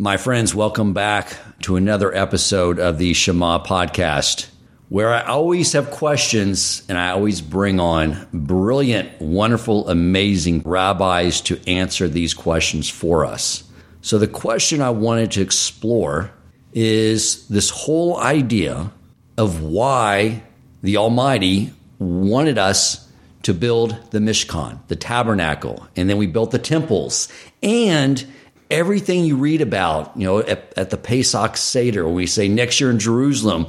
My friends, welcome back to another episode of the Shema podcast, where I always have questions and I always bring on brilliant, wonderful, amazing rabbis to answer these questions for us. So, the question I wanted to explore is this whole idea of why the Almighty wanted us to build the Mishkan, the tabernacle, and then we built the temples. And everything you read about, you know, at, at the Pesach Seder, we say next year in Jerusalem,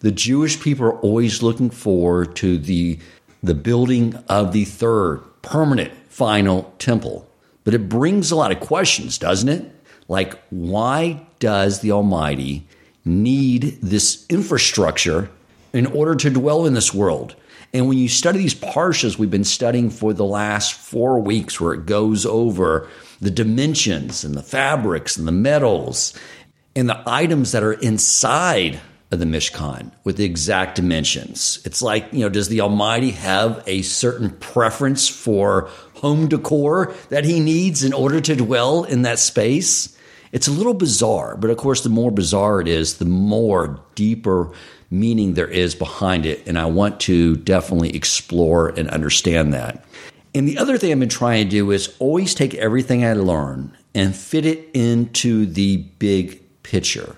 the Jewish people are always looking forward to the the building of the third permanent final temple. But it brings a lot of questions, doesn't it? Like, why does the Almighty need this infrastructure in order to dwell in this world? And when you study these parshas we've been studying for the last four weeks, where it goes over the dimensions and the fabrics and the metals and the items that are inside of the Mishkan with the exact dimensions. It's like, you know, does the Almighty have a certain preference for home decor that he needs in order to dwell in that space? It's a little bizarre, but of course, the more bizarre it is, the more deeper meaning there is behind it. And I want to definitely explore and understand that. And the other thing I've been trying to do is always take everything I learn and fit it into the big picture.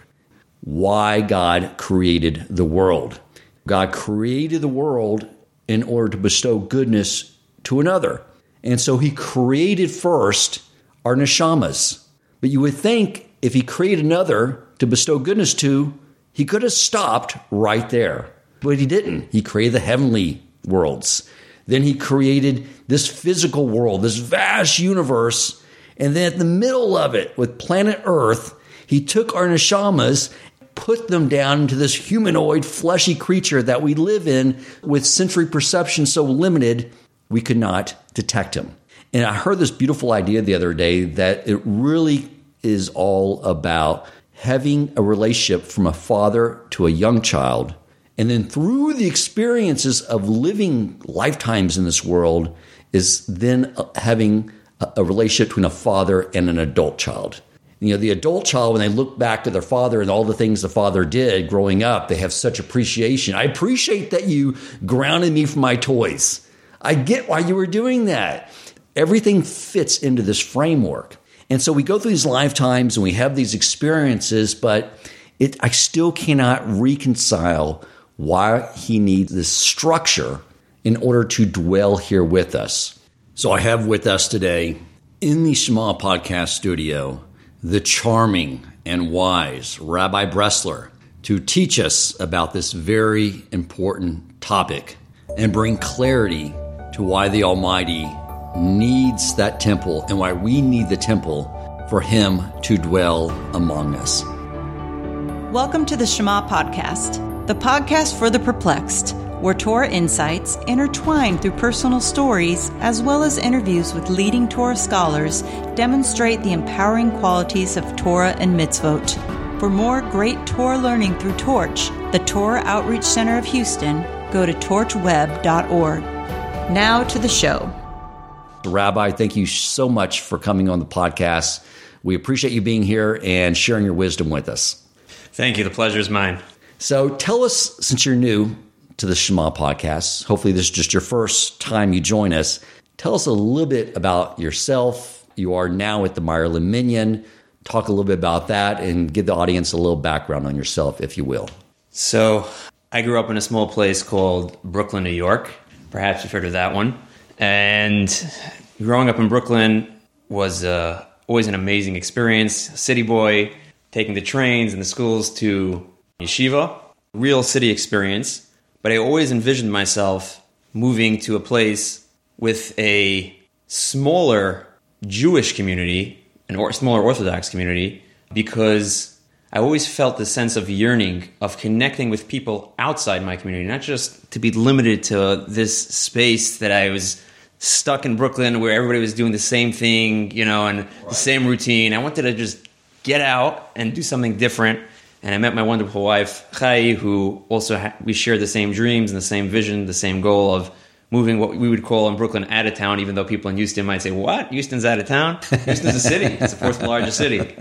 Why God created the world. God created the world in order to bestow goodness to another. And so he created first our neshamas. But you would think if he created another to bestow goodness to, he could have stopped right there. But he didn't. He created the heavenly worlds. Then he created this physical world, this vast universe. And then at the middle of it, with planet Earth, he took our neshamas, put them down into this humanoid, fleshy creature that we live in with sensory perception so limited, we could not detect him. And I heard this beautiful idea the other day that it really is all about having a relationship from a father to a young child. And then through the experiences of living lifetimes in this world, is then uh, having a relationship between a father and an adult child. You know, the adult child, when they look back to their father and all the things the father did growing up, they have such appreciation. I appreciate that you grounded me for my toys. I get why you were doing that. Everything fits into this framework. And so we go through these lifetimes and we have these experiences, but it, I still cannot reconcile why he needs this structure in order to dwell here with us. So I have with us today in the Shema podcast studio the charming and wise Rabbi Bresler to teach us about this very important topic and bring clarity to why the Almighty needs that temple and why we need the temple for Him to dwell among us. Welcome to the Shema Podcast, the podcast for the perplexed, where Torah insights, intertwined through personal stories as well as interviews with leading Torah scholars, demonstrate the empowering qualities of Torah and mitzvot. For more great Torah learning through Torch, the Torah Outreach Center of Houston, go to torchweb.org. Now to the show. Rabbi, thank you so much for coming on the podcast. We appreciate you being here and sharing your wisdom with us. Thank you. The pleasure is mine. So tell us, since you're new to the Shema podcast, hopefully this is just your first time you join us, tell us a little bit about yourself. You are now at the Meyerland Minyan. Talk a little bit about that and give the audience a little background on yourself, if you will. So, I grew up in a small place called Brooklyn, New York. Perhaps you've heard of that one. And growing up in Brooklyn was uh, always an amazing experience. City boy, taking the trains and the schools to yeshiva, real city experience. But I always envisioned myself moving to a place with a smaller Jewish community, an or smaller Orthodox community, because I always felt the sense of yearning of connecting with people outside my community, not just to be limited to this space that I was stuck in Brooklyn where everybody was doing the same thing, you know, and right. the same routine. I wanted to just get out and do something different. And I met my wonderful wife, Chai, who also ha- we share the same dreams and the same vision, the same goal of moving what we would call in Brooklyn out of town, even though people in Houston might say, What? Houston's out of town? Houston's a city. It's the fourth largest city.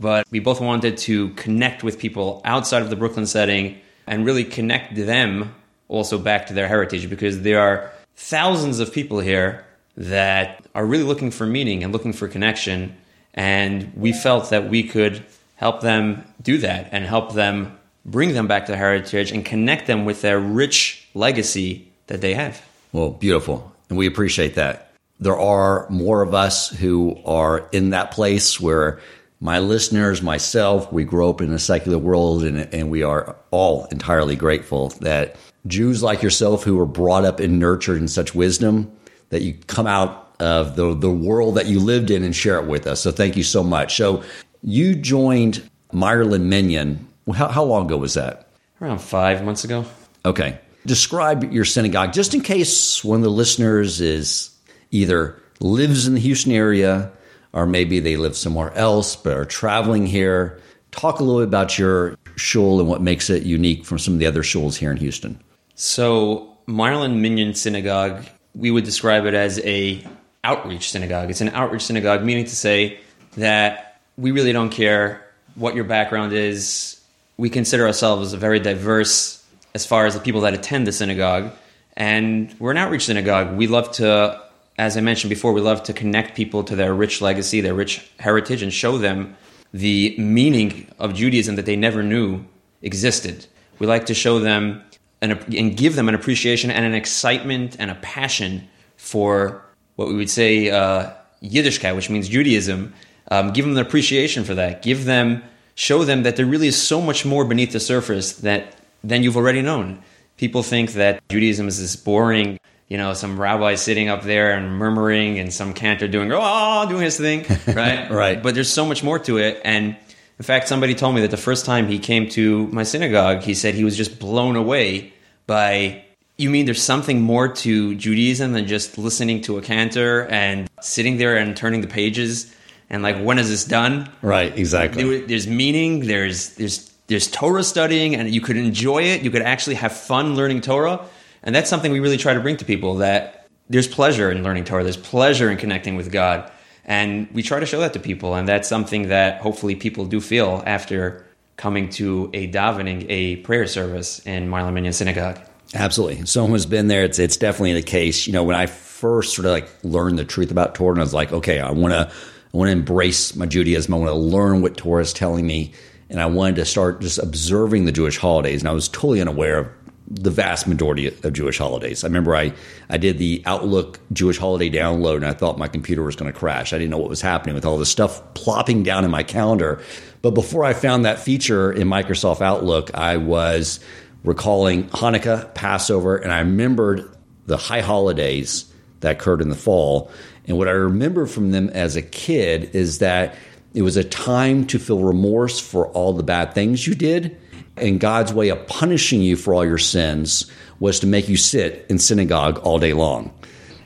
but we both wanted to connect with people outside of the Brooklyn setting and really connect them also back to their heritage because there are thousands of people here that are really looking for meaning and looking for connection. And we felt that we could help them do that and help them bring them back to heritage and connect them with their rich legacy that they have. Well, beautiful. And we appreciate that. There are more of us who are in that place where my listeners, myself, we grow up in a secular world and, and we are all entirely grateful that Jews like yourself who were brought up and nurtured in such wisdom that you come out of the, the world that you lived in and share it with us. So thank you so much. So you joined Meyerland Minyan. How, how long ago was that? Around five months ago. Okay. Describe your synagogue, just in case one of the listeners is either lives in the Houston area or maybe they live somewhere else but are traveling here. Talk a little bit about your shul and what makes it unique from some of the other shuls here in Houston. So, Meyerland Minyan Synagogue, we would describe it as a outreach synagogue. It's an outreach synagogue, meaning to say that we really don't care what your background is. We consider ourselves very diverse as far as the people that attend the synagogue, and we're an outreach synagogue. We love to, as I mentioned before, we love to connect people to their rich legacy, their rich heritage, and show them the meaning of Judaism that they never knew existed. We like to show them an, and give them an appreciation and an excitement and a passion for what we would say uh, Yiddishkeit, which means Judaism. Um, give them an appreciation for that. Give them, show them that there really is so much more beneath the surface that than you've already known. People think that Judaism is this boring, you know, some rabbi sitting up there and murmuring and some cantor doing, oh, doing his thing, right? right. But there's so much more to it. And in fact, somebody told me that the first time he came to my synagogue, he said he was just blown away by you mean there's something more to Judaism than just listening to a cantor and sitting there and turning the pages and like when is this done? Right, exactly. There's meaning, there's there's there's Torah studying and you could enjoy it, you could actually have fun learning Torah. And that's something we really try to bring to people that there's pleasure in learning Torah, there's pleasure in connecting with God. And we try to show that to people and that's something that hopefully people do feel after coming to a davening, a prayer service in Meyerland Minyan Synagogue. Absolutely. Someone who's been there, it's it's definitely the case. You know, when I first sort of like learned the truth about Torah, and I was like, okay, I want to I want to embrace my Judaism. I want to learn what Torah is telling me, and I wanted to start just observing the Jewish holidays. And I was totally unaware of the vast majority of Jewish holidays. I remember I, I did the Outlook Jewish holiday download and I thought my computer was going to crash. I didn't know what was happening with all this stuff plopping down in my calendar. But before I found that feature in Microsoft Outlook, I was recalling Hanukkah, Passover, and I remembered the high holidays that occurred in the fall. And what I remember from them as a kid is that it was a time to feel remorse for all the bad things you did. And God's way of punishing you for all your sins was to make you sit in synagogue all day long.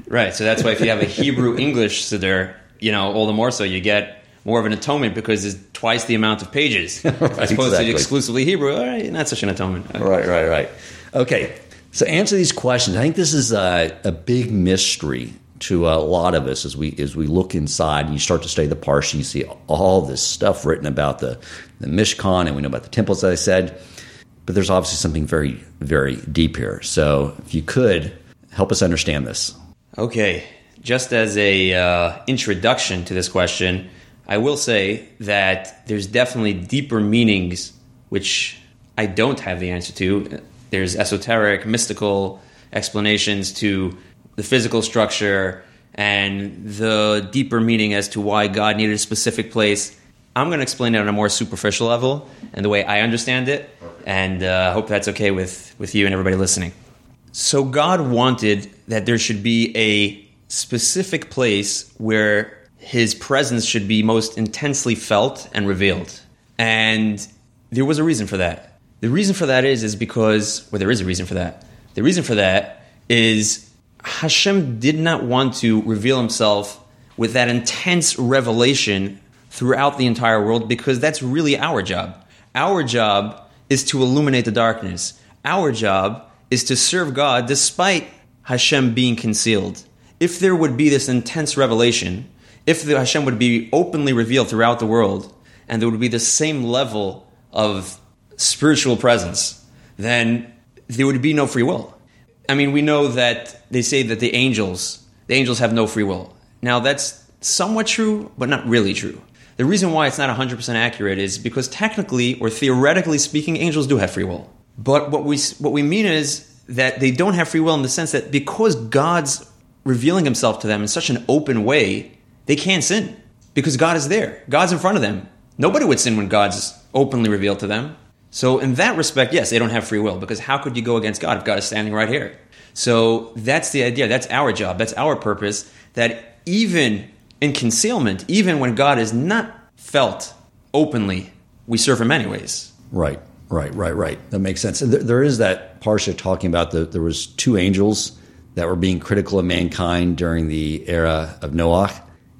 Right. So that's why if you have a Hebrew English siddur, you know, all the more so you get more of an atonement because there's twice the amount of pages right, as opposed exactly. to exclusively Hebrew. All right, not such an atonement. Okay. Right, right, right. Okay, so answer these questions. I think this is a, a big mystery to a lot of us as we as we look inside and you start to study the parsha. You see all this stuff written about the the Mishkan, and we know about the temples. As I said, but there's obviously something very very deep here. So if you could help us understand this. Okay, just as a uh, introduction to this question. I will say that there's definitely deeper meanings which I don't have the answer to. There's esoteric, mystical explanations to the physical structure and the deeper meaning as to why God needed a specific place. I'm going to explain it on a more superficial level and the way I understand it, and uh, hope that's okay with, with you and everybody listening. So, God wanted that there should be a specific place where his presence should be most intensely felt and revealed. And there was a reason for that. The reason for that is is because well there is a reason for that. The reason for that is Hashem did not want to reveal himself with that intense revelation throughout the entire world because that's really our job. Our job is to illuminate the darkness. Our job is to serve God despite Hashem being concealed. If there would be this intense revelation, if the Hashem would be openly revealed throughout the world, and there would be the same level of spiritual presence, then there would be no free will. I mean, we know that they say that the angels, the angels have no free will. Now that's somewhat true, but not really true. The reason why it's not 100% accurate is because technically or theoretically speaking, angels do have free will. But what we, what we mean is that they don't have free will in the sense that because God's revealing himself to them in such an open way, they can't sin because God is there. God's in front of them. Nobody would sin when God's openly revealed to them. So, in that respect, yes, they don't have free will because how could you go against God if God is standing right here? So, that's the idea. That's our job. That's our purpose. That even in concealment, even when God is not felt openly, we serve Him anyways. Right, right, right, right. That makes sense. There, there is that parsha talking about that there was two angels that were being critical of mankind during the era of Noah,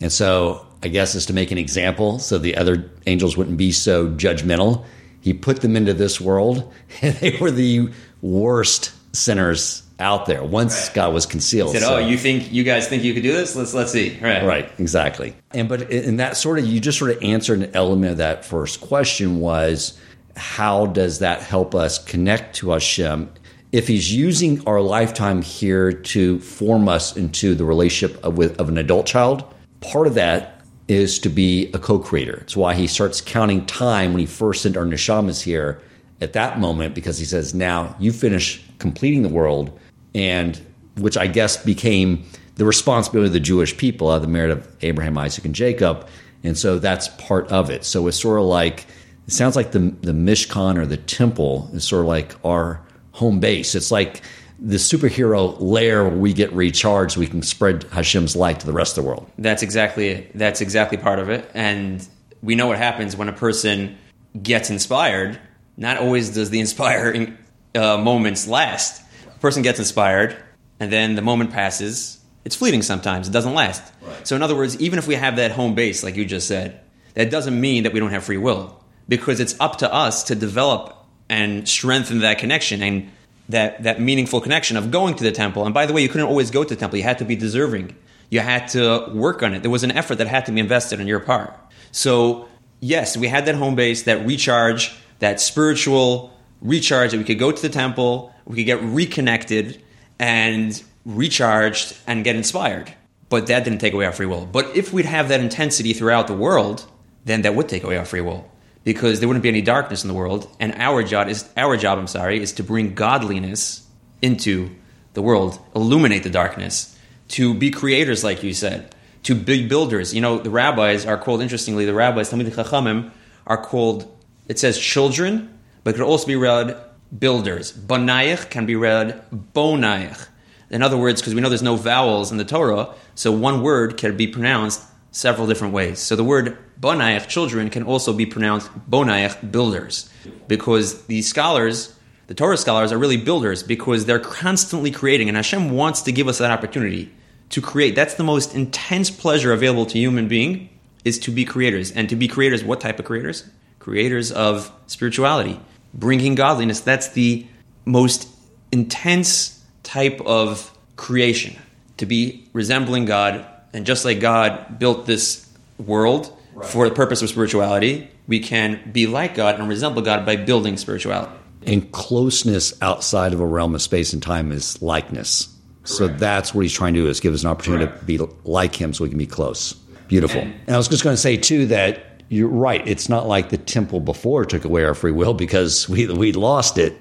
and so I guess is to make an example so the other angels wouldn't be so judgmental. He put them into this world, and they were the worst sinners out there once right. God was concealed. He said, so. "Oh, you think you guys think you could do this? Let's let's see." Right, right, exactly. And but in that sort of, you just sort of answered an element of that first question was, how does that help us connect to Hashem? If He's using our lifetime here to form us into the relationship of, with, of an adult child, part of that is to be a co-creator. It's why he starts counting time when he first sent our neshamas here at that moment because he says, "Now you finish completing the world," and which I guess became the responsibility of the Jewish people, of the merit of Abraham, Isaac, and Jacob, and so that's part of it. So it's sort of like it sounds like the the Mishkan or the temple is sort of like our home base. It's like the superhero layer where we get recharged, we can spread Hashem's light to the rest of the world. That's exactly it. That's exactly part of it. And we know what happens when a person gets inspired. Not always does the inspiring uh, moments last. A person gets inspired, and then the moment passes. It's fleeting sometimes. It doesn't last. Right. So, in other words, even if we have that home base, like you just said, that doesn't mean that we don't have free will, because it's up to us to develop and strengthen that connection and that, that meaningful connection of going to the temple. And by the way, you couldn't always go to the temple. You had to be deserving. You had to work on it. There was an effort that had to be invested on your part. So, yes, we had that home base, that recharge, that spiritual recharge that we could go to the temple, we could get reconnected and recharged and get inspired. But that didn't take away our free will. But if we'd have that intensity throughout the world, then that would take away our free will because there wouldn't be any darkness in the world. And our job is our job, I'm sorry, is to bring godliness into the world, illuminate the darkness, to be creators, like you said, to be builders. You know, the rabbis are called, interestingly, the rabbis, Talmid Chachamim, are called, it says children, but it could also be read builders. Banayich can be read bonayich. In other words, because we know there's no vowels in the Torah, so one word can be pronounced several different ways. So the word bonayach, children, can also be pronounced bonayach, builders, because the scholars, the Torah scholars, are really builders because they're constantly creating, and Hashem wants to give us that opportunity to create. That's the most intense pleasure available to human being is to be creators, and to be creators. What type of creators? Creators of spirituality, bringing godliness. That's the most intense type of creation. To be resembling God, and just like God built this world right. for the purpose of spirituality, we can be like God and resemble God by building spirituality. And closeness outside of a realm of space and time is likeness. Correct. So that's what he's trying to do is give us an opportunity Correct. to be like him so we can be close. Beautiful. And, and I was just going to say too that you're right. It's not like the temple before took away our free will because we we lost it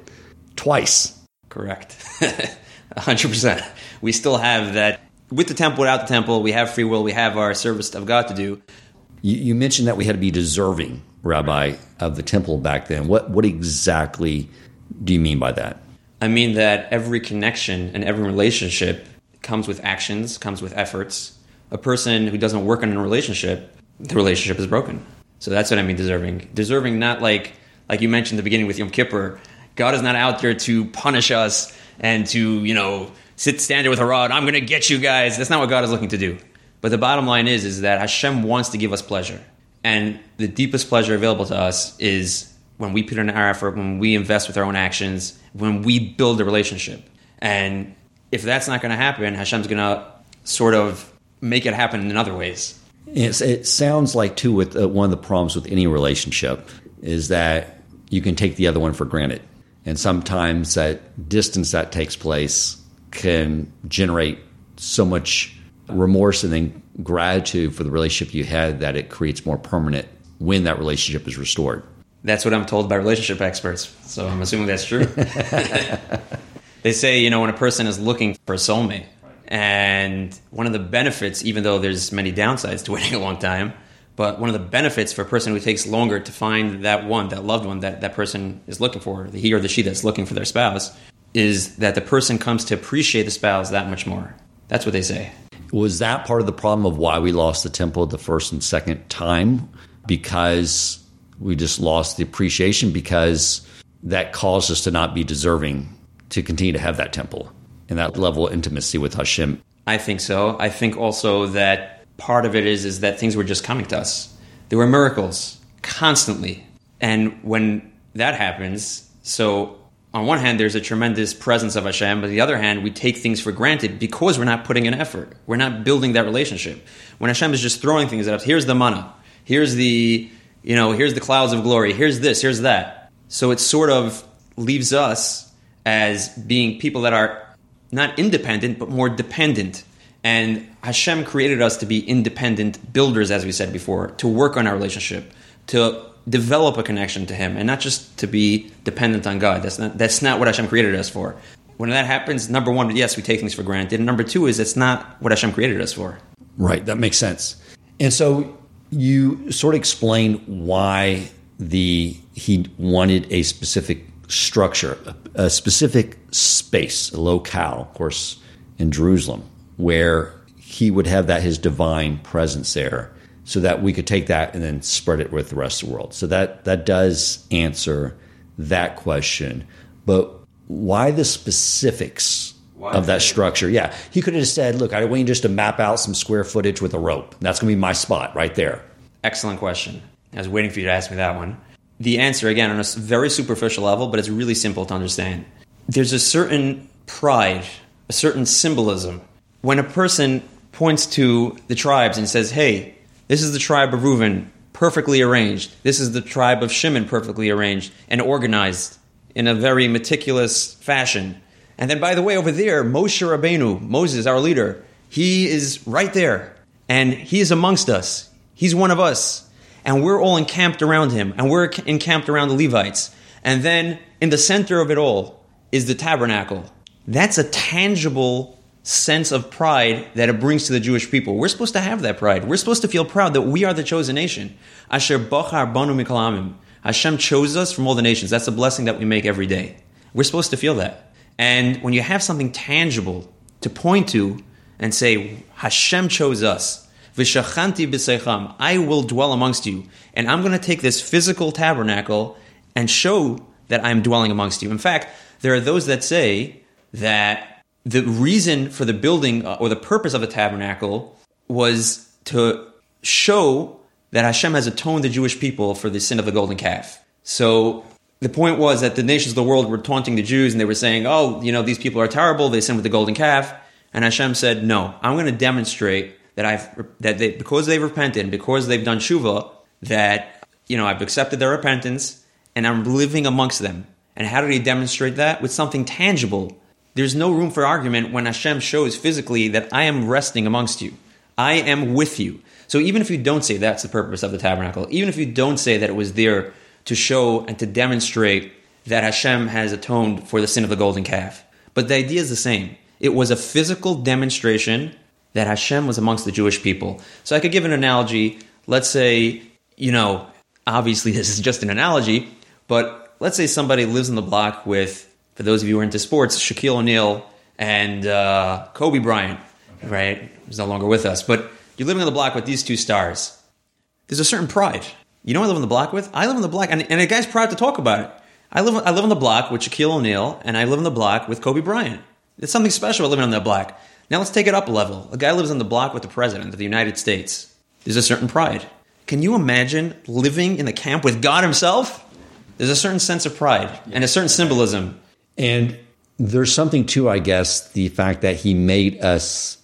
twice. Correct. 100%. We still have that with the temple, without the temple, we have free will. We have our service of God to do. You, you mentioned that we had to be deserving, Rabbi, of the temple back then. What what exactly do you mean by that? I mean that every connection and every relationship comes with actions, comes with efforts. A person who doesn't work on a relationship, the relationship is broken. So that's what I mean deserving. Deserving not like like you mentioned the beginning with Yom Kippur. God is not out there to punish us and to, you know, sit stand there with a rod. I'm going to get you guys. That's not what God is looking to do. But the bottom line is, is that Hashem wants to give us pleasure, and the deepest pleasure available to us is when we put in our effort, when we invest with our own actions, when we build a relationship. And if that's not going to happen, Hashem's going to sort of make it happen in other ways. It's, it sounds like too with uh, one of the problems with any relationship is that you can take the other one for granted, and sometimes that distance that takes place can generate so much remorse and then gratitude for the relationship you had that it creates more permanent when that relationship is restored. That's what I'm told by relationship experts. So I'm assuming that's true. they say, you know, when a person is looking for a soulmate, and one of the benefits, even though there's many downsides to waiting a long time, but one of the benefits for a person who takes longer to find that one, that loved one that that person is looking for, the he or the she that's looking for their spouse, is that the person comes to appreciate the spouse that much more. That's what they say. Was that part of the problem of why we lost the temple the first and second time? Because we just lost the appreciation because that caused us to not be deserving to continue to have that temple and that level of intimacy with Hashem. I think so. I think also that part of it is is that things were just coming to us. There were miracles constantly. And when that happens, so on one hand, there's a tremendous presence of Hashem, but on the other hand, we take things for granted because we're not putting in effort. We're not building that relationship. When Hashem is just throwing things at us, here's the manna, here's the, you know, here's the clouds of glory, here's this, here's that. So it sort of leaves us as being people that are not independent, but more dependent. And Hashem created us to be independent builders, as we said before, to work on our relationship, to develop a connection to Him, and not just to be dependent on God. That's not that's not what Hashem created us for. When that happens, number one, yes, we take things for granted. And number two is it's not what Hashem created us for. Right, that makes sense. And so you sort of explain why the he wanted a specific structure, a, a specific space, a locale, of course, in Jerusalem, where he would have that his divine presence there so that we could take that and then spread it with the rest of the world. So that that does answer that question. But why the specifics why of that structure? Yeah, he could have just said, "Look, I want you just to map out some square footage with a rope. That's going to be my spot right there." Excellent question. I was waiting for you to ask me that one. The answer, again, on a very superficial level, but it's really simple to understand. There's a certain pride, a certain symbolism. When a person points to the tribes and says, hey, this is the tribe of Reuben, perfectly arranged. This is the tribe of Shimon, perfectly arranged and organized in a very meticulous fashion. And then, by the way, over there, Moshe Rabbeinu, Moses, our leader, he is right there. And he is amongst us. He's one of us. And we're all encamped around him. And we're encamped around the Levites. And then, in the center of it all, is the tabernacle. That's a tangible sense of pride that it brings to the Jewish people. We're supposed to have that pride. We're supposed to feel proud that we are the chosen nation. Asher bachar banu mikalamim. Hashem chose us from all the nations. That's a blessing that we make every day. We're supposed to feel that. And when you have something tangible to point to and say, Hashem chose us, Vishachanti b'seicham, I will dwell amongst you. And I'm going to take this physical tabernacle and show that I'm dwelling amongst you. In fact, there are those that say that the reason for the building uh, or the purpose of the tabernacle was to show that Hashem has atoned the Jewish people for the sin of the golden calf. So the point was that the nations of the world were taunting the Jews and they were saying, oh, you know, these people are terrible, they sin with the golden calf. And Hashem said, no, I'm going to demonstrate that I've, that they, because they've repented, because they've done tshuva, that, you know, I've accepted their repentance and I'm living amongst them. And how did he demonstrate that? With something tangible there's no room for argument when Hashem shows physically that I am resting amongst you. I am with you. So even if you don't say that's the purpose of the tabernacle, even if you don't say that it was there to show and to demonstrate that Hashem has atoned for the sin of the golden calf, but the idea is the same. It was a physical demonstration that Hashem was amongst the Jewish people. So I could give an analogy. Let's say, you know, obviously this is just an analogy, but let's say somebody lives in the block with for those of you who are into sports, Shaquille O'Neal and uh, Kobe Bryant, right? He's no longer with us, but you're living on the block with these two stars. There's a certain pride. You know I live on the block with? I live on the block, and, and a guy's proud to talk about it. I live, I live on the block with Shaquille O'Neal, and I live on the block with Kobe Bryant. It's something special about living on that block. Now let's take it up a level. A guy lives on the block with the president of the United States. There's a certain pride. Can you imagine living in the camp with God Himself? There's a certain sense of pride and a certain symbolism and there's something to, I guess, the fact that he made us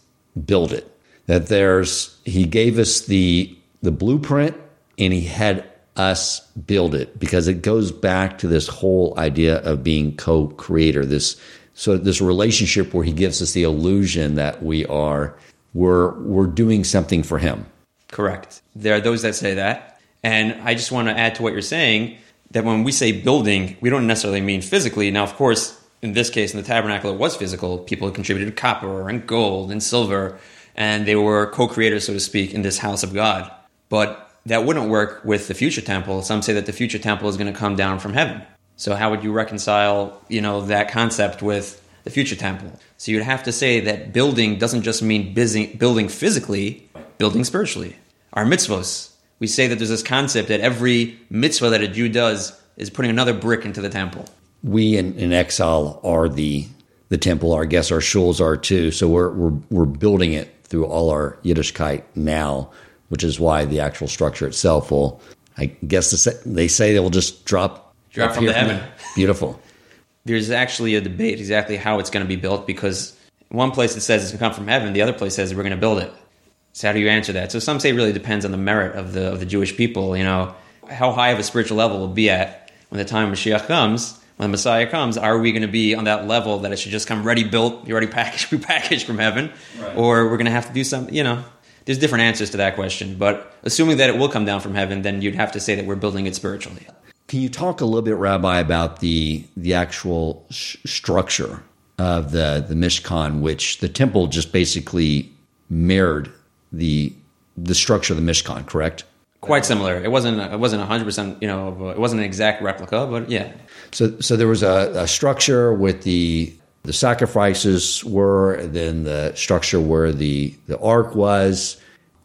build it. that there's he gave us the the blueprint and he had us build it because it goes back to this whole idea of being co-creator this so this relationship where he gives us the illusion that we are we're we're doing something for him. Correct. There are those that say that. And i just want to add to what you're saying that when we say building we don't necessarily mean physically now of course in this case in the tabernacle it was physical people contributed copper and gold and silver and they were co-creators so to speak in this house of god but that wouldn't work with the future temple. Some say that the future temple is going to come down from heaven. So how would you reconcile, you know, that concept with the future temple? So you'd have to say that building doesn't just mean busy, building physically, building spiritually. Our mitzvahs, we say that there's this concept that every mitzvah that a Jew does is putting another brick into the temple. We in, in exile are the the temple. I guess our shuls are too. So we're we're we're building it through all our Yiddishkeit now which is why the actual structure itself will, I guess they say they will just drop drop from the heaven. Beautiful. There's actually a debate exactly how it's going to be built because one place it says it's going to come from heaven, the other place says we're going to build it. So how do you answer that? So some say it really depends on the merit of the of the Jewish people. You know, how high of a spiritual level will be at when the time of Mashiach comes, when the Messiah comes. Are we going to be on that level that it should just come ready built, you already packaged, prepackaged from heaven, right. or we're going to have to do something? You know, there's different answers to that question, but assuming that it will come down from heaven, then you'd have to say that we're building it spiritually. Can you talk a little bit, Rabbi, about the the actual sh- structure of the the Mishkan, which the temple just basically mirrored the the structure of the Mishkan, correct? Quite similar. It wasn't. It wasn't hundred percent. You know, it wasn't an exact replica, but yeah. So, so there was a, a structure with the the sacrifices were, then the structure where the, the ark was.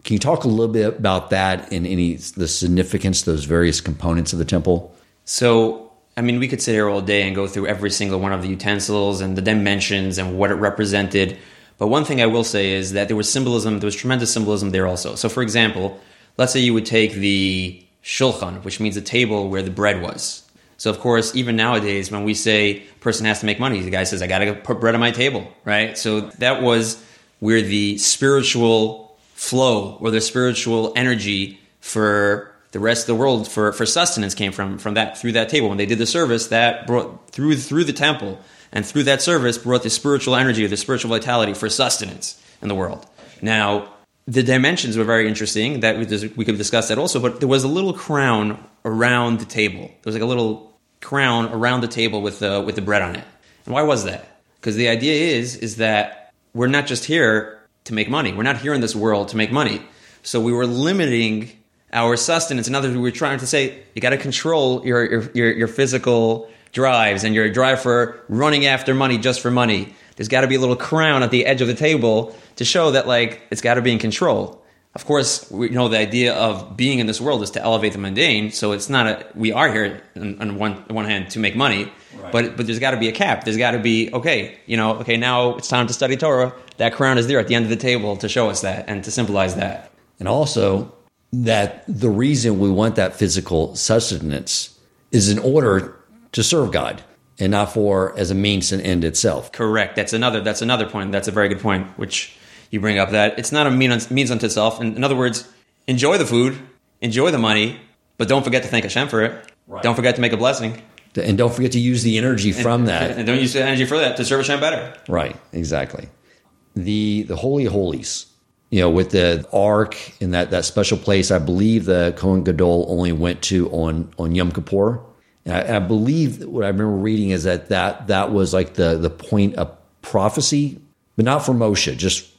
Can you talk a little bit about that and any the significance, those various components of the temple? So, I mean, we could sit here all day and go through every single one of the utensils and the dimensions and what it represented. But one thing I will say is that there was symbolism, there was tremendous symbolism there also. So, for example, let's say you would take the shulchan, which means the table where the bread was. So of course, even nowadays, when we say person has to make money, the guy says, "I got to put bread on my table," right? So that was where the spiritual flow or the spiritual energy for the rest of the world for, for sustenance came from from that through that table. When they did the service, that brought through through the temple and through that service brought the spiritual energy the spiritual vitality for sustenance in the world. Now, the dimensions were very interesting. That we could discuss that also, but there was a little crown around the table. There was like a little crown around the table with the with the bread on it. And why was that? Because the idea is is that we're not just here to make money. We're not here in this world to make money. So we were limiting our sustenance. In other words, we were trying to say you got to control your, your your your physical drives and your drive for running after money just for money. There's got to be a little crown at the edge of the table to show that like it's got to be in control of course, we know the idea of being in this world is to elevate the mundane. So it's not a we are here on, on one on one hand to make money, right. but but there's got to be a cap. There's got to be okay, you know, okay, now it's time to study Torah. That crown is there at the end of the table to show us that and to symbolize that. And also that the reason we want that physical sustenance is in order to serve God and not for as a means and end itself. Correct. That's another that's another point. That's a very good point, which you bring up that it's not a means unto itself. In, in other words, enjoy the food, enjoy the money, but don't forget to thank Hashem for it. Right. Don't forget to make a blessing. And don't forget to use the energy from and, that. And don't use the energy for that to serve Hashem better. Right, exactly. The the Holy Holies, you know, with the Ark in that, that special place, I believe the Kohen Gadol only went to on, on Yom Kippur. And I, and I believe what I remember reading is that, that that was like the, the point of prophecy, but not for Moshe, just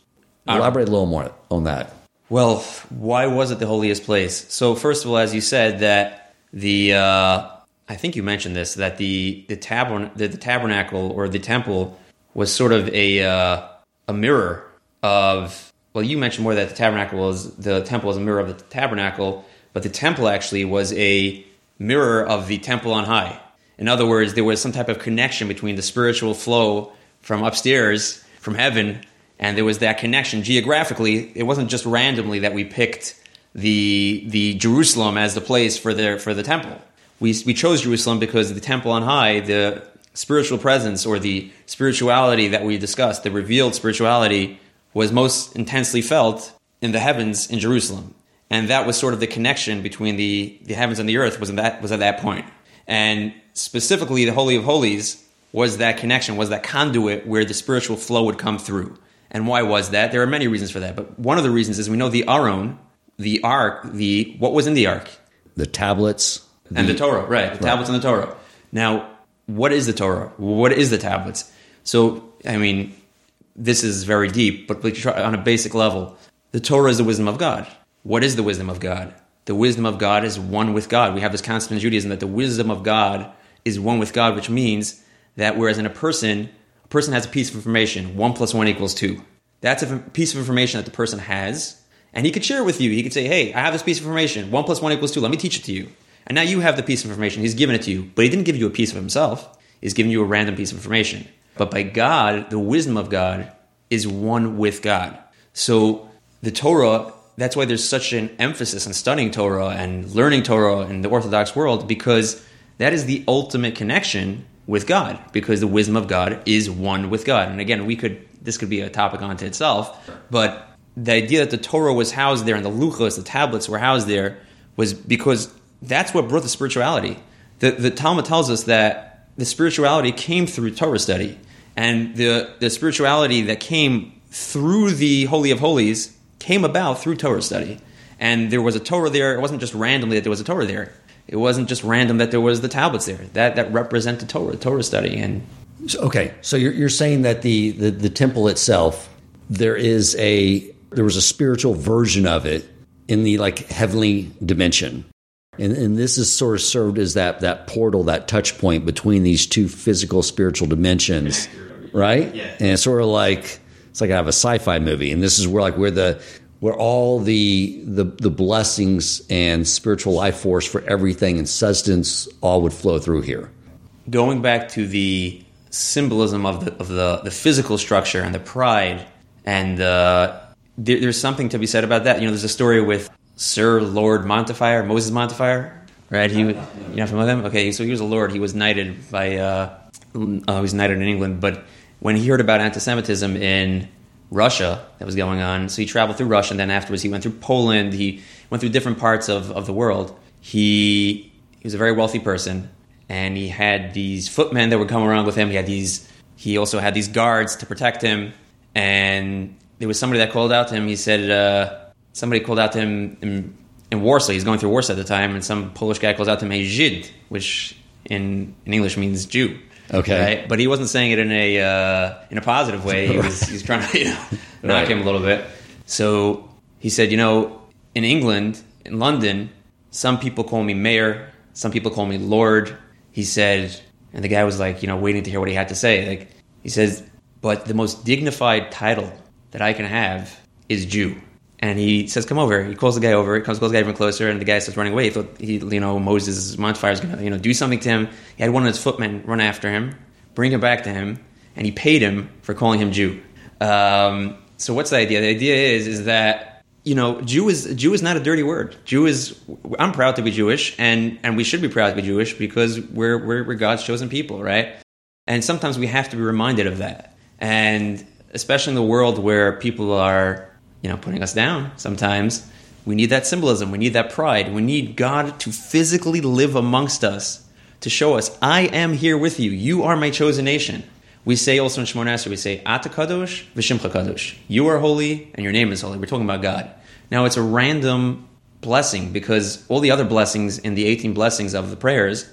Elaborate a little more on that. Well, why was it the holiest place? So, first of all, as you said, that the uh, I think you mentioned this that the the, tabern- the, the tabernacle or the temple was sort of a uh, a mirror of. Well, you mentioned more that the tabernacle was the temple was a mirror of the tabernacle, but the temple actually was a mirror of the temple on high. In other words, there was some type of connection between the spiritual flow from upstairs, from heaven, and there was that connection geographically. It wasn't just randomly that we picked the the Jerusalem as the place for the for the temple. We we chose Jerusalem because the temple on high, the spiritual presence or the spirituality that we discussed, the revealed spirituality was most intensely felt in the heavens in Jerusalem. And that was sort of the connection between the, the heavens and the earth was, in that, was at that. And specifically, the Holy of Holies was that connection, was that conduit where the spiritual flow would come through. And why was that? There are many reasons for that, but one of the reasons is we know the Aron, the ark, the what was in the ark, The tablets. and the Torah, right? The tablets and the Torah. Now, what is the Torah? What is the tablets? So, I mean, this is very deep, but on a basic level, the Torah is the wisdom of God. What is the wisdom of God? The wisdom of God is one with God. We have this concept in Judaism that the wisdom of God is one with God, which means that whereas in a person, a person has a piece of information, one plus one equals two. That's a piece of information that the person has, and he could share it with you. He could say, "Hey, I have this piece of information. One plus one equals two. Let me teach it to you." And now you have the piece of information. He's given it to you, but he didn't give you a piece of himself. He's giving you a random piece of information. But by God, the wisdom of God is one with God. So the Torah, that's why there's such an emphasis on studying Torah and learning Torah in the Orthodox world, because that is the ultimate connection with God, because the wisdom of God is one with God. And again, we could this could be a topic unto itself, but the idea that the Torah was housed there and the luchos, the tablets were housed there, was because that's what brought the spirituality. The, the Talmud tells us that the spirituality came through Torah study, and the, the spirituality that came through the Holy of Holies came about through Torah study. And there was a Torah there. It wasn't just randomly that there was a Torah there. It wasn't just random that there was the tablets there. That that represented Torah, Torah study, and So- okay, so you're, you're saying that the, the the temple itself, there is a there was a spiritual version of it in the like heavenly dimension, and and this is sort of served as that that portal, that touch point between these two physical spiritual dimensions, right? Yeah. And it's sort of like it's like I have a sci-fi movie, and this is where like where the where all the the the blessings and spiritual life force for everything and sustenance all would flow through here. going back to the symbolism of the of the, the physical structure and the pride and uh, there, there's something to be said about that. You know, there's a story with Sir Lord Montefiore, Moses Montefiore, right? He, you know, familiar with him? Okay, so he was a lord. He was knighted by, uh, uh, he was knighted in England, but when he heard about anti-Semitism in Russia that was going on, so he traveled through Russia, and then afterwards he went through Poland. He went through different parts of, of the world. He he was a very wealthy person, and he had these footmen that would come around with him. He had these. He also had these guards to protect him, and there was somebody that called out to him. He said uh, somebody called out to him in, in Warsaw. He's going through Warsaw at the time, and some Polish guy calls out to him, "Hey, Żyd," which in in English means Jew. Okay. right? but he wasn't saying it in a uh, in a positive way. He was he was trying to you know, knock Right. him a little bit. So he said, you know, in England, in London, some people call me mayor, some people call me lord. He said, and the guy was like, you know, waiting to hear what he had to say. Like he says, but the most dignified title that I can have is Jew. And he says, "Come over." He calls the guy over. He comes, calls the guy even closer, and the guy starts running away. He thought he, you know, Moses Montefiore is going to, you know, do something to him. He had one of his footmen run after him, bring him back to him, and he paid him for calling him Jew. Um, so what's the idea? The idea is is that you know, Jew is Jew is not a dirty word. Jew is. I'm proud to be Jewish, and and we should be proud to be Jewish because we're we're, we're God's chosen people, right? And sometimes we have to be reminded of that, and especially in the world where people are, you know, putting us down. Sometimes we need that symbolism. We need that pride. We need God to physically live amongst us to show us, I am here with you. You are my chosen nation. We say also in Shemona Esrei, we say, Ata Kadosh Kadosh. You are holy and your name is holy. We're talking about God. Now it's a random blessing because all the other blessings in the 18 blessings of the prayers,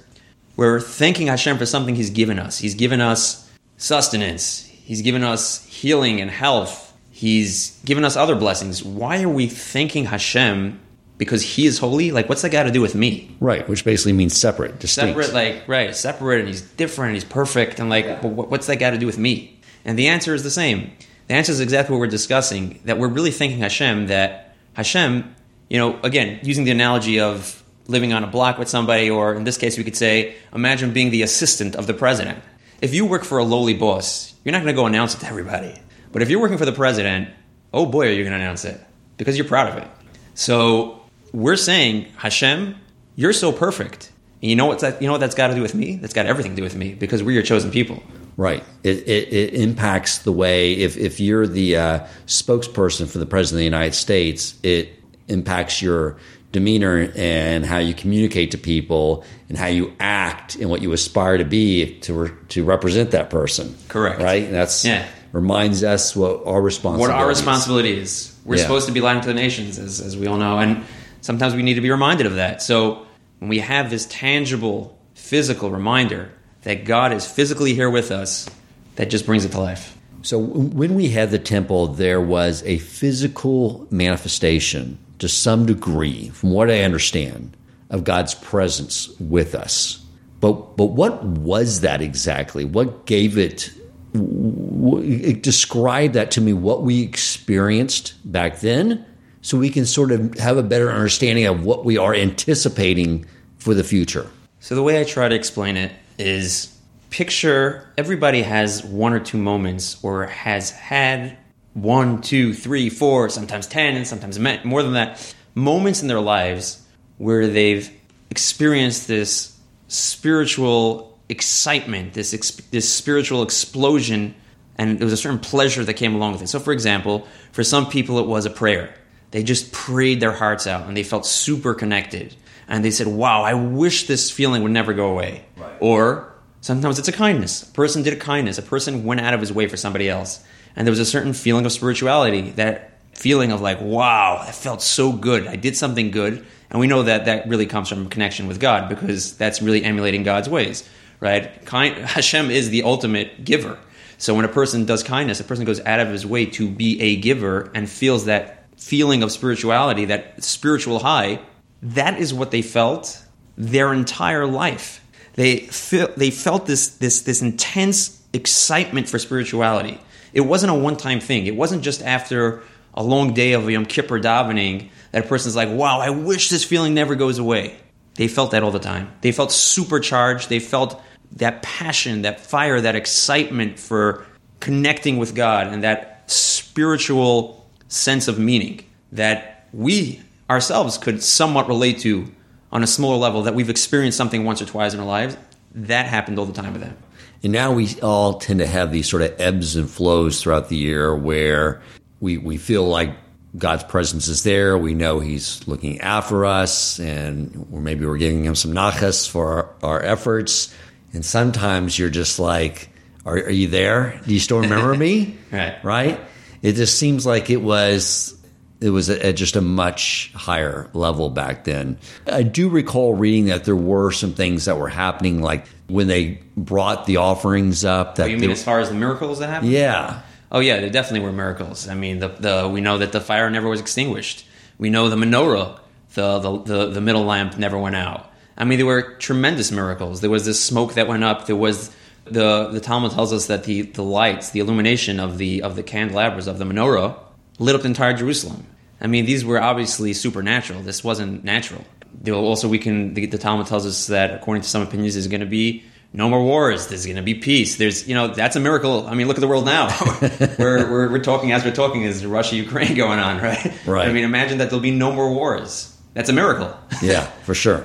we're thanking Hashem for something He's given us. He's given us sustenance. He's given us healing and health. He's given us other blessings. Why are we thanking Hashem because He is holy? Like, what's that got to do with me? Right, which basically means separate, distinct. separate like right separate and he's different and he's perfect and like but what- what's that got to do with me and the answer is the same the answer is exactly what we're discussing that we're really thanking hashem that hashem you know again using the analogy of living on a block with somebody or in this case we could say imagine being the assistant of the president if you work for a lowly boss you're not going to go announce it to everybody but if you're working for the president oh boy are you going to announce it because you're proud of it so we're saying, Hashem, you're so perfect. And you know what that you know what that's got to do with me? That's got everything to do with me because we're your chosen people. Right. It, it, it, impacts the way, if, if you're the uh, spokesperson for the President of the United States, it impacts your demeanor and how you communicate to people and how you act and what you aspire to be to, re, to represent that person. Correct. Right? And that's yeah. Reminds us what our responsibility What our responsibility is. We're Yeah. supposed to be lighting to the nations, as, as we all know. And sometimes we need to be reminded of that. So when we have this tangible, physical reminder that God is physically here with us, that just brings it to life. So when we had the temple, there was a physical manifestation to some degree, from what I understand, of God's presence with us. But but what was that exactly? What gave it? W- Describe that to me. What we experienced back then, so we can sort of have a better understanding of what we are anticipating for the future. So the way I try to explain it is picture everybody has one or two moments or has had one, two, three, four, sometimes 10, and sometimes more than that, moments in their lives where they've experienced this spiritual excitement, this, this spiritual explosion, and there was a certain pleasure that came along with it. So, for example, for some people, it was a prayer. They just prayed their hearts out and they felt super connected. And they said, Wow, I wish this feeling would never go away. Or sometimes it's a kindness. A person did a kindness, a person went out of his way for somebody else. And there was a certain feeling of spirituality, that feeling of like, Wow, that felt so good. I did something good. And we know that that really comes from connection with God because that's really emulating God's ways, right? Kind, Hashem is the ultimate giver. So when a person does kindness, a person goes out of his way to be a giver and feels that feeling of spirituality, that spiritual high, that is what they felt their entire life. They feel, they felt this this this intense excitement for spirituality. It wasn't a one time thing. It wasn't just after a long day of Yom Kippur davening that a person's like, "Wow, I wish this feeling never goes away." They felt that all the time. They felt supercharged. They felt that passion, that fire, that excitement for connecting with God and that spiritual sense of meaning that we ourselves could somewhat relate to on a smaller level that we've experienced something once or twice in our lives. That happened all the time with them. And now we all tend to have these sort of ebbs and flows throughout the year where we, we feel like God's presence is there. We know He's looking after us, and or maybe we're giving Him some nachas for our, our efforts. And sometimes you're just like, are, are you there? Do you still remember me? Right. Right? It just seems like it was it was at just a much higher level back then. I do recall reading that there were some things that were happening, like when they brought the offerings up. That Oh, you they- mean as far as the miracles that happened? yeah, Oh yeah, there definitely were miracles. I mean, the, the we know that the fire never was extinguished. We know the menorah, the, the the the middle lamp never went out. I mean, there were tremendous miracles. There was this smoke that went up. There was the the Talmud tells us that the the lights, the illumination of the of the candelabras of the menorah lit up entire Jerusalem. I mean, these were obviously supernatural. This wasn't natural. Also, we can the, the Talmud tells us that according to some opinions, is going to be no more wars. There's going to be peace. There's, you know, that's a miracle. I mean, look at the world now. we're, we're, we're talking as we're talking is Russia Ukraine going on, right? Right. I mean, imagine that there'll be no more wars. That's a miracle. yeah, for sure.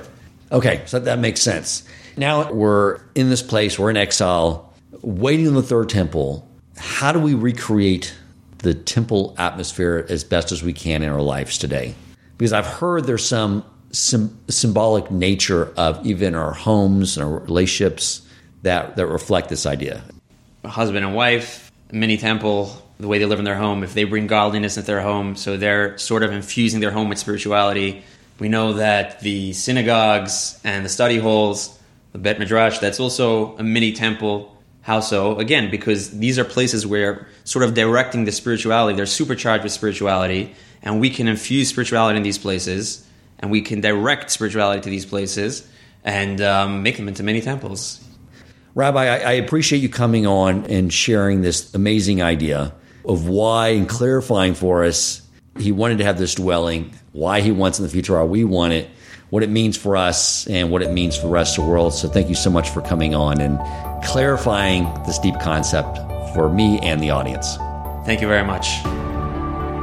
Okay, so that makes sense. Now we're in this place, we're in exile, waiting on the third temple. How do we recreate the temple atmosphere as best as we can in our lives today? Because I've heard there's some sym- symbolic nature of even our homes and our relationships that, that reflect this idea. a husband and wife, mini temple, the way they live in their home, if they bring godliness into their home, so they're sort of infusing their home with spirituality. We know that the synagogues and the study halls, the Bet Midrash, that's also a mini temple. How so? Again, because these are places where sort of directing the spirituality, they're supercharged with spirituality, and we can infuse spirituality in these places, and we can direct spirituality to these places, and um, make them into many temples. Rabbi, I, I appreciate you coming on and sharing this amazing idea of why and clarifying for us he wanted to have this dwelling, why he wants in the future, why we want it, what it means for us, and what it means for the rest of the world. So thank you so much for coming on and clarifying this deep concept for me and the audience. Thank you very much.